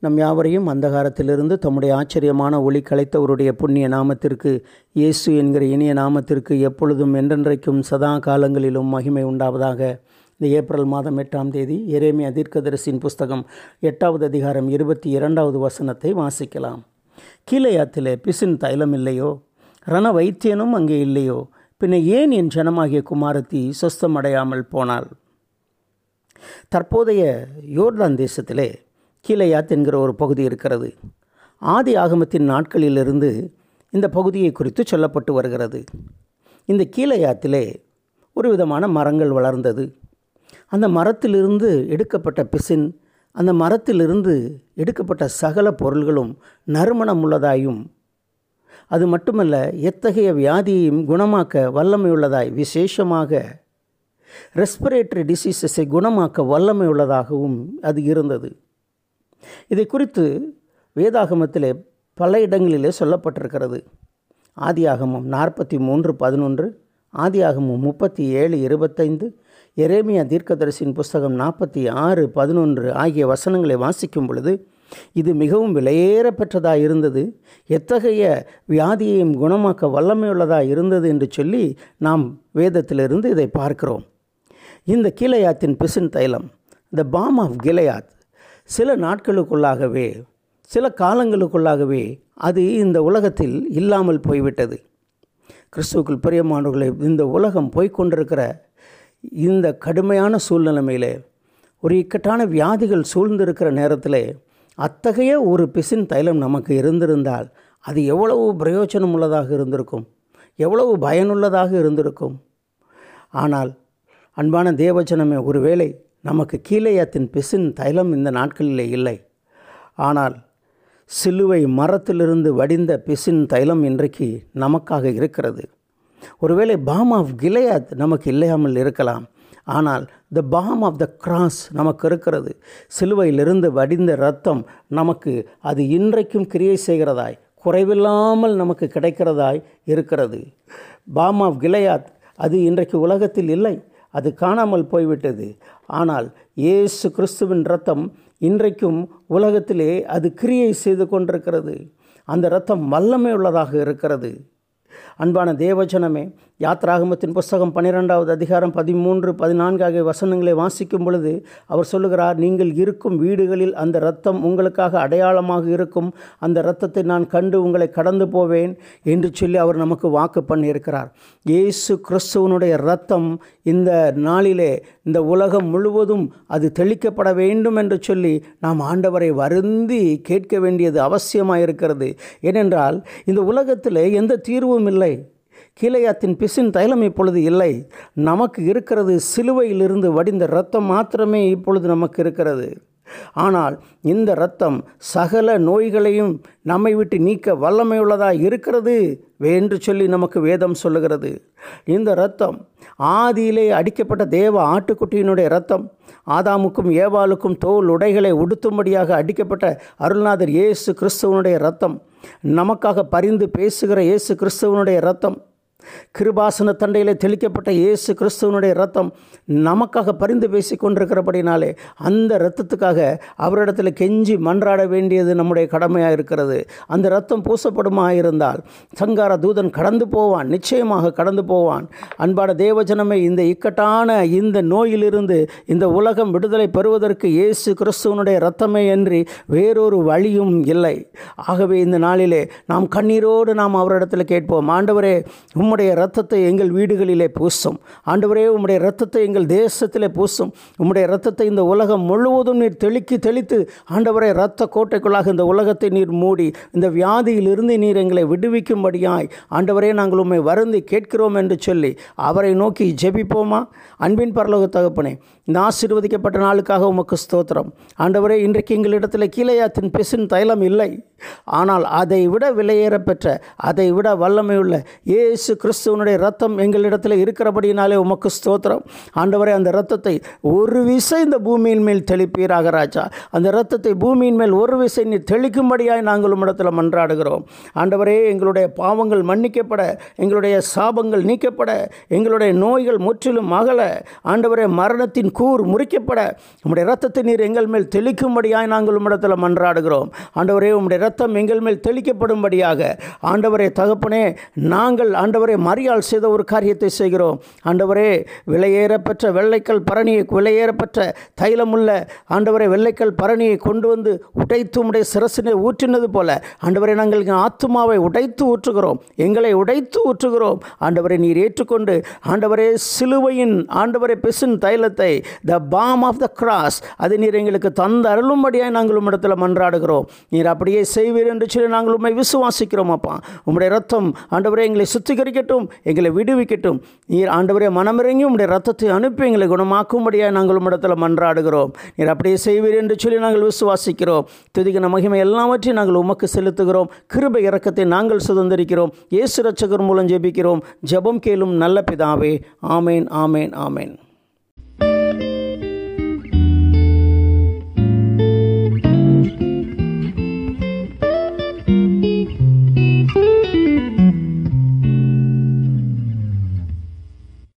நம் யாவரையும் அந்தகாரத்திலிருந்து தம்முடைய ஆச்சரியமான ஒளி கலைத்தவருடைய புண்ணிய நாமத்திற்கு இயேசு என்கிற இனிய நாமத்திற்கு எப்பொழுதும் என்றென்றைக்கும் சதா காலங்களிலும் மகிமை உண்டாவதாக. இந்த ஏப்ரல் மாதம் எட்டாம் தேதி எரேமியா தீர்க்கதரிசின் புஸ்தகம் எட்டாவது அதிகாரம் இருபத்தி இரண்டாவது வசனத்தை வாசிக்கலாம். கீழையாத்திலே பிசின் தைலம் இல்லையோ? ரண வைத்தியனும் அங்கே இல்லையோ? பின்ன ஏன் என் ஜனமாகிய குமாரத்தி சொஸ்தமடையாமல் போனாள்? தற்போதைய யோர்தான் தேசத்திலே கீழையாத் என்கிற ஒரு பகுதி இருக்கிறது. ஆதி ஆகமத்தின் நாட்களிலிருந்து இந்த பகுதியை குறித்து சொல்லப்பட்டு வருகிறது. இந்த கீழையாத்திலே ஒரு விதமான மரங்கள் வளர்ந்தது. அந்த மரத்திலிருந்து எடுக்கப்பட்ட பிசின் அந்த மரத்திலிருந்து எடுக்கப்பட்ட சகல பொருள்களும் நறுமணம் உள்ளதாயும் அது மட்டுமல்ல எத்தகைய வியாதியையும் குணமாக்க வல்லமையுள்ளதாய் விசேஷமாக ரெஸ்பிரேட்டரி டிசீசஸை குணமாக்க வல்லமை உள்ளதாகவும் அது இருந்தது. இதை குறித்து வேதாகமத்திலே பல இடங்களிலே சொல்லப்பட்டிருக்கிறது. ஆதியாகமம் நாற்பத்தி மூன்று பதினொன்று ஆதியாகமம் முப்பத்தி ஏழு இருபத்தைந்து எரேமியா தீர்க்கதரிசியின் புஸ்தகம் நாற்பத்தி ஆறு பதினொன்று ஆகிய வசனங்களை வாசிக்கும் பொழுது இது மிகவும் விலையேற பெற்றதாக இருந்தது. எத்தகைய வியாதியையும் குணமாக்க வல்லமையுள்ளதாக இருந்தது என்று சொல்லி நாம் வேதத்திலிருந்து இதை பார்க்கிறோம். இந்த கீழையாத்தின் பிசின் தைலம் த பாம் ஆஃப் கிளையாத் சில நாட்களுக்குள்ளாகவே சில காலங்களுக்குள்ளாகவே அது இந்த உலகத்தில் இல்லாமல் போய்விட்டது. கிறிஸ்துவுக்குள் பிரியமானவர்களை இந்த உலகம் போய்கொண்டிருக்கிற இந்த கடுமையான சூழ்நிலைமையிலே ஒரு இக்கட்டான வியாதிகள் சூழ்ந்திருக்கிற நேரத்தில் அத்தகைய ஒரு பிசின் தைலம் நமக்கு இருந்திருந்தால் அது எவ்வளவு பிரயோஜனம் உள்ளதாக இருந்திருக்கும்? எவ்வளவு பயனுள்ளதாக இருந்திருக்கும்? ஆனால் அன்பான தேவஜனமே ஒருவேளை நமக்கு கீழையத்தின் பிசின் தைலம் இந்த நாட்களிலே இல்லை. ஆனால் சிலுவை மரத்திலிருந்து வடிந்த பிசின் தைலம் இன்றைக்கு நமக்காக இருக்கிறது. ஒருவேளை பாம் ஆஃப் கிளையாத் நமக்கு இல்லையாமல் இருக்கலாம். ஆனால் the balm of the cross நமக்கு இருக்கிறது. சிலுவையிலிருந்து வடிந்த ரத்தம் நமக்கு அது இன்றைக்கும் கிரியை செய்கிறதாய் குறைவில்லாமல் நமக்கு கிடைக்கிறதாய் இருக்கிறது. பாம் ஆஃப் கிளையாத் அது இன்றைக்கு உலகத்தில் இல்லை. அது காணாமல் போய்விட்டது. ஆனால் இயேசு கிறிஸ்துவின் ரத்தம் இன்றைக்கும் உலகத்திலே அது கிரியை செய்து கொண்டிருக்கிறது. அந்த ரத்தம் வல்லமை உள்ளதாக இருக்கிறது. அன்பான தேவஜனமே யாத்ராகமத்தின் புஸ்தகம் பன்னிரெண்டாவது அதிகாரம் பதிமூன்று பதினான்கு ஆகிய வசனங்களை வாசிக்கும் பொழுது அவர் சொல்லுகிறார் நீங்கள் இருக்கும் வீடுகளில் அந்த இரத்தம் உங்களுக்காக அடையாளமாக இருக்கும். அந்த இரத்தத்தை நான் கண்டு உங்களை கடந்து போவேன் என்று சொல்லி அவர் நமக்கு வாக்கு பண்ணியிருக்கிறார். இயேசு கிறிஸ்துவனுடைய இரத்தம் இந்த நாளிலே இந்த உலகம் முழுவதும் அது தெளிக்கப்பட வேண்டும் என்று சொல்லி நாம் ஆண்டவரை வருந்தி கேட்க வேண்டியது அவசியமாக இருக்கிறது ஏனென்றால் இந்த உலகத்தில் எந்த தீர்வும் இல்லை. கீழையாத்தின் பிசின் தைலம் இப்பொழுது இல்லை. நமக்கு இருக்கிறது சிலுவையிலிருந்து வடிந்த இரத்தம் மாத்திரமே இப்பொழுது நமக்கு இருக்கிறது. ஆனால் இந்த இரத்தம் சகல நோய்களையும் நம்மை விட்டு நீக்க வல்லமையுள்ளதாக இருக்கிறது என்று சொல்லி நமக்கு வேதம் சொல்லுகிறது. இந்த இரத்தம் ஆதியிலே அடிக்கப்பட்ட தேவ ஆட்டுக்குட்டியினுடைய இரத்தம் ஆதாமுக்கும் ஏவாளுக்கும் தோல் உடைகளை உடுத்தும்படியாக அடிக்கப்பட்ட அருள்நாதர் இயேசு கிறிஸ்துவனுடைய இரத்தம் நமக்காக பரிந்து பேசுகிற இயேசு கிறிஸ்துவனுடைய இரத்தம் கிருபாசன தண்டையில் தெளிக்கப்பட்ட இயேசு கிறிஸ்துவனுடைய ரத்தம் நமக்காக பரிந்து பேசி கொண்டிருக்கிறபடினாலே அந்த இரத்தத்துக்காக அவரிடத்தில் கெஞ்சி மன்றாட வேண்டியது நம்முடைய கடமையாக இருக்கிறது. அந்த ரத்தம் பூசப்படுமா இருந்தால் சங்கார தூதன் கடந்து போவான் நிச்சயமாக கடந்து போவான். அன்பான தேவஜனமே இந்த இக்கட்டான இந்த நோயிலிருந்து இந்த உலகம் விடுதலை பெறுவதற்கு இயேசு கிறிஸ்துவனுடைய ரத்தமே அன்றி வேறொரு வழியும் இல்லை. ஆகவே இந்த நாளிலே நாம் கண்ணீரோடு நாம் அவரிடத்தில் கேட்போம் ஆண்டவரே உம்முடைய ரத்தத்தை எங்கள் வீடுகளிலே பூசும். ஆண்டவரே உம்முடைய ரத்தத்தை எங்கள் தேசத்திலே பூசும். உம்முடைய ரத்தத்தை இந்த உலகம் முழுவதும் நீர் தெளிக்கி தெளித்து ஆண்டவரே ரத்த கோட்டைக்குள்ளாக இந்த உலகத்தை நீர் மூடி இந்த வியாதியிலிருந்து நீர் எங்களை விடுவிக்கும்படியாய் ஆண்டவரே நாங்கள் உண்மை வருந்தி கேட்கிறோம் என்று சொல்லி அவரை நோக்கி ஜெபிப்போமா? அன்பின் பரலோக தகப்பனே இந்த ஆசீர்வதிக்கப்பட்ட நாளுக்காக உமக்கு ஸ்தோத்திரம். ஆண்டவரே இன்றைக்கு எங்களிடத்தில் கீழையாத்தின் பிசின் தைலம் இல்லை. ஆனால் அதை விட விலையேற பெற்ற அதை விட வல்லமையுள்ள இயேசு கிறிஸ்துவனுடைய ரத்தம் எங்களிடத்தில் இருக்கிறபடினாலே உமக்கு ஸ்தோத்திரம். ஆண்டவரே அந்த ரத்தத்தை ஒரு விசை இந்த பூமியின் மேல் தெளிப்பீராக ராஜா. அந்த ரத்தத்தை பூமியின் மேல் ஒரு விசை நீ தெளிக்கும்படியாய் நாங்கள் உம்மிடத்தில் மன்றாடுகிறோம். ஆண்டவரே எங்களுடைய பாவங்கள் மன்னிக்கப்பட எங்களுடைய சாபங்கள் நீக்கப்பட எங்களுடைய நோய்கள் முற்றிலும் அகல. ஆண்டவரே மரணத்தின் கூர் முறிக்கப்பட. உம்முடைய ரத்தத்தை நீர் எங்கள் மேல் தெளிக்கும்படியாய் நாங்கள் உம்மிடத்தில் மன்றாடுகிறோம். ஆண்டவரே உம்முடைய ரத்தம் எங்கள் மேல் தெளிக்கப்படும்படியாக. ஆண்டவரே தகப்பனே நாங்கள் ஆண்டவரே மரியாள் செய்த ஒரு காரியத்தை செய்கிறோம். ஆண்டவரே விலையேறப்பெற்ற வெள்ளைக்கல் பரணியை விலையேறப்பெற்ற தைலமுள்ள ஆண்டவரே வெள்ளைக்கல் பரணியை கொண்டு வந்து உடைத்து உடைய சிரசினை ஊற்றினது போல ஆண்டவரே நாங்கள் ஆத்மாவை ஆத்துமாவை உடைத்து ஊற்றுகிறோம். எங்களை உடைத்து ஊற்றுகிறோம். ஆண்டவரை நீர் ஏற்றுக்கொண்டு ஆண்டவரே சிலுவையின் ஆண்டவரே பெசின் தைலத்தை the balm of the cross அது நீர் எங்களுக்கு தந்த அருளும்படியாக நாங்கள் உம்மிடத்தில் மன்றாடுகிறோம். நீர் அப்படியே செய்வீர் என்று சொல்லி நாங்கள் உண்மை விசுவாசிக்கிறோம் அப்பா. உம்முடைய ரத்தம் ஆண்டவரே எங்களை சுத்திகரிக்கட்டும் எங்களை விடுவிக்கட்டும். நீர் ஆண்டவரே மனமிறங்கி உடைய ரத்தத்தை அனுப்பி எங்களை குணமாக்கும்படியாக நாங்கள் உம்மிடத்தில் மன்றாடுகிறோம். நீர் அப்படியே செய்வீர் என்று சொல்லி நாங்கள் விசுவாசிக்கிறோம். துதிக்கின மகிமை எல்லாவற்றையும் நாங்கள் உமக்கு செலுத்துகிறோம். கிருபை இறக்கத்தை நாங்கள் சுதந்திரிக்கிறோம். இயேசு ரட்சகர் மூலம் ஜெபிக்கிறோம். ஜெபம் கேளும் நல்ல பிதாவே. ஆமேன் ஆமேன் ஆமேன்.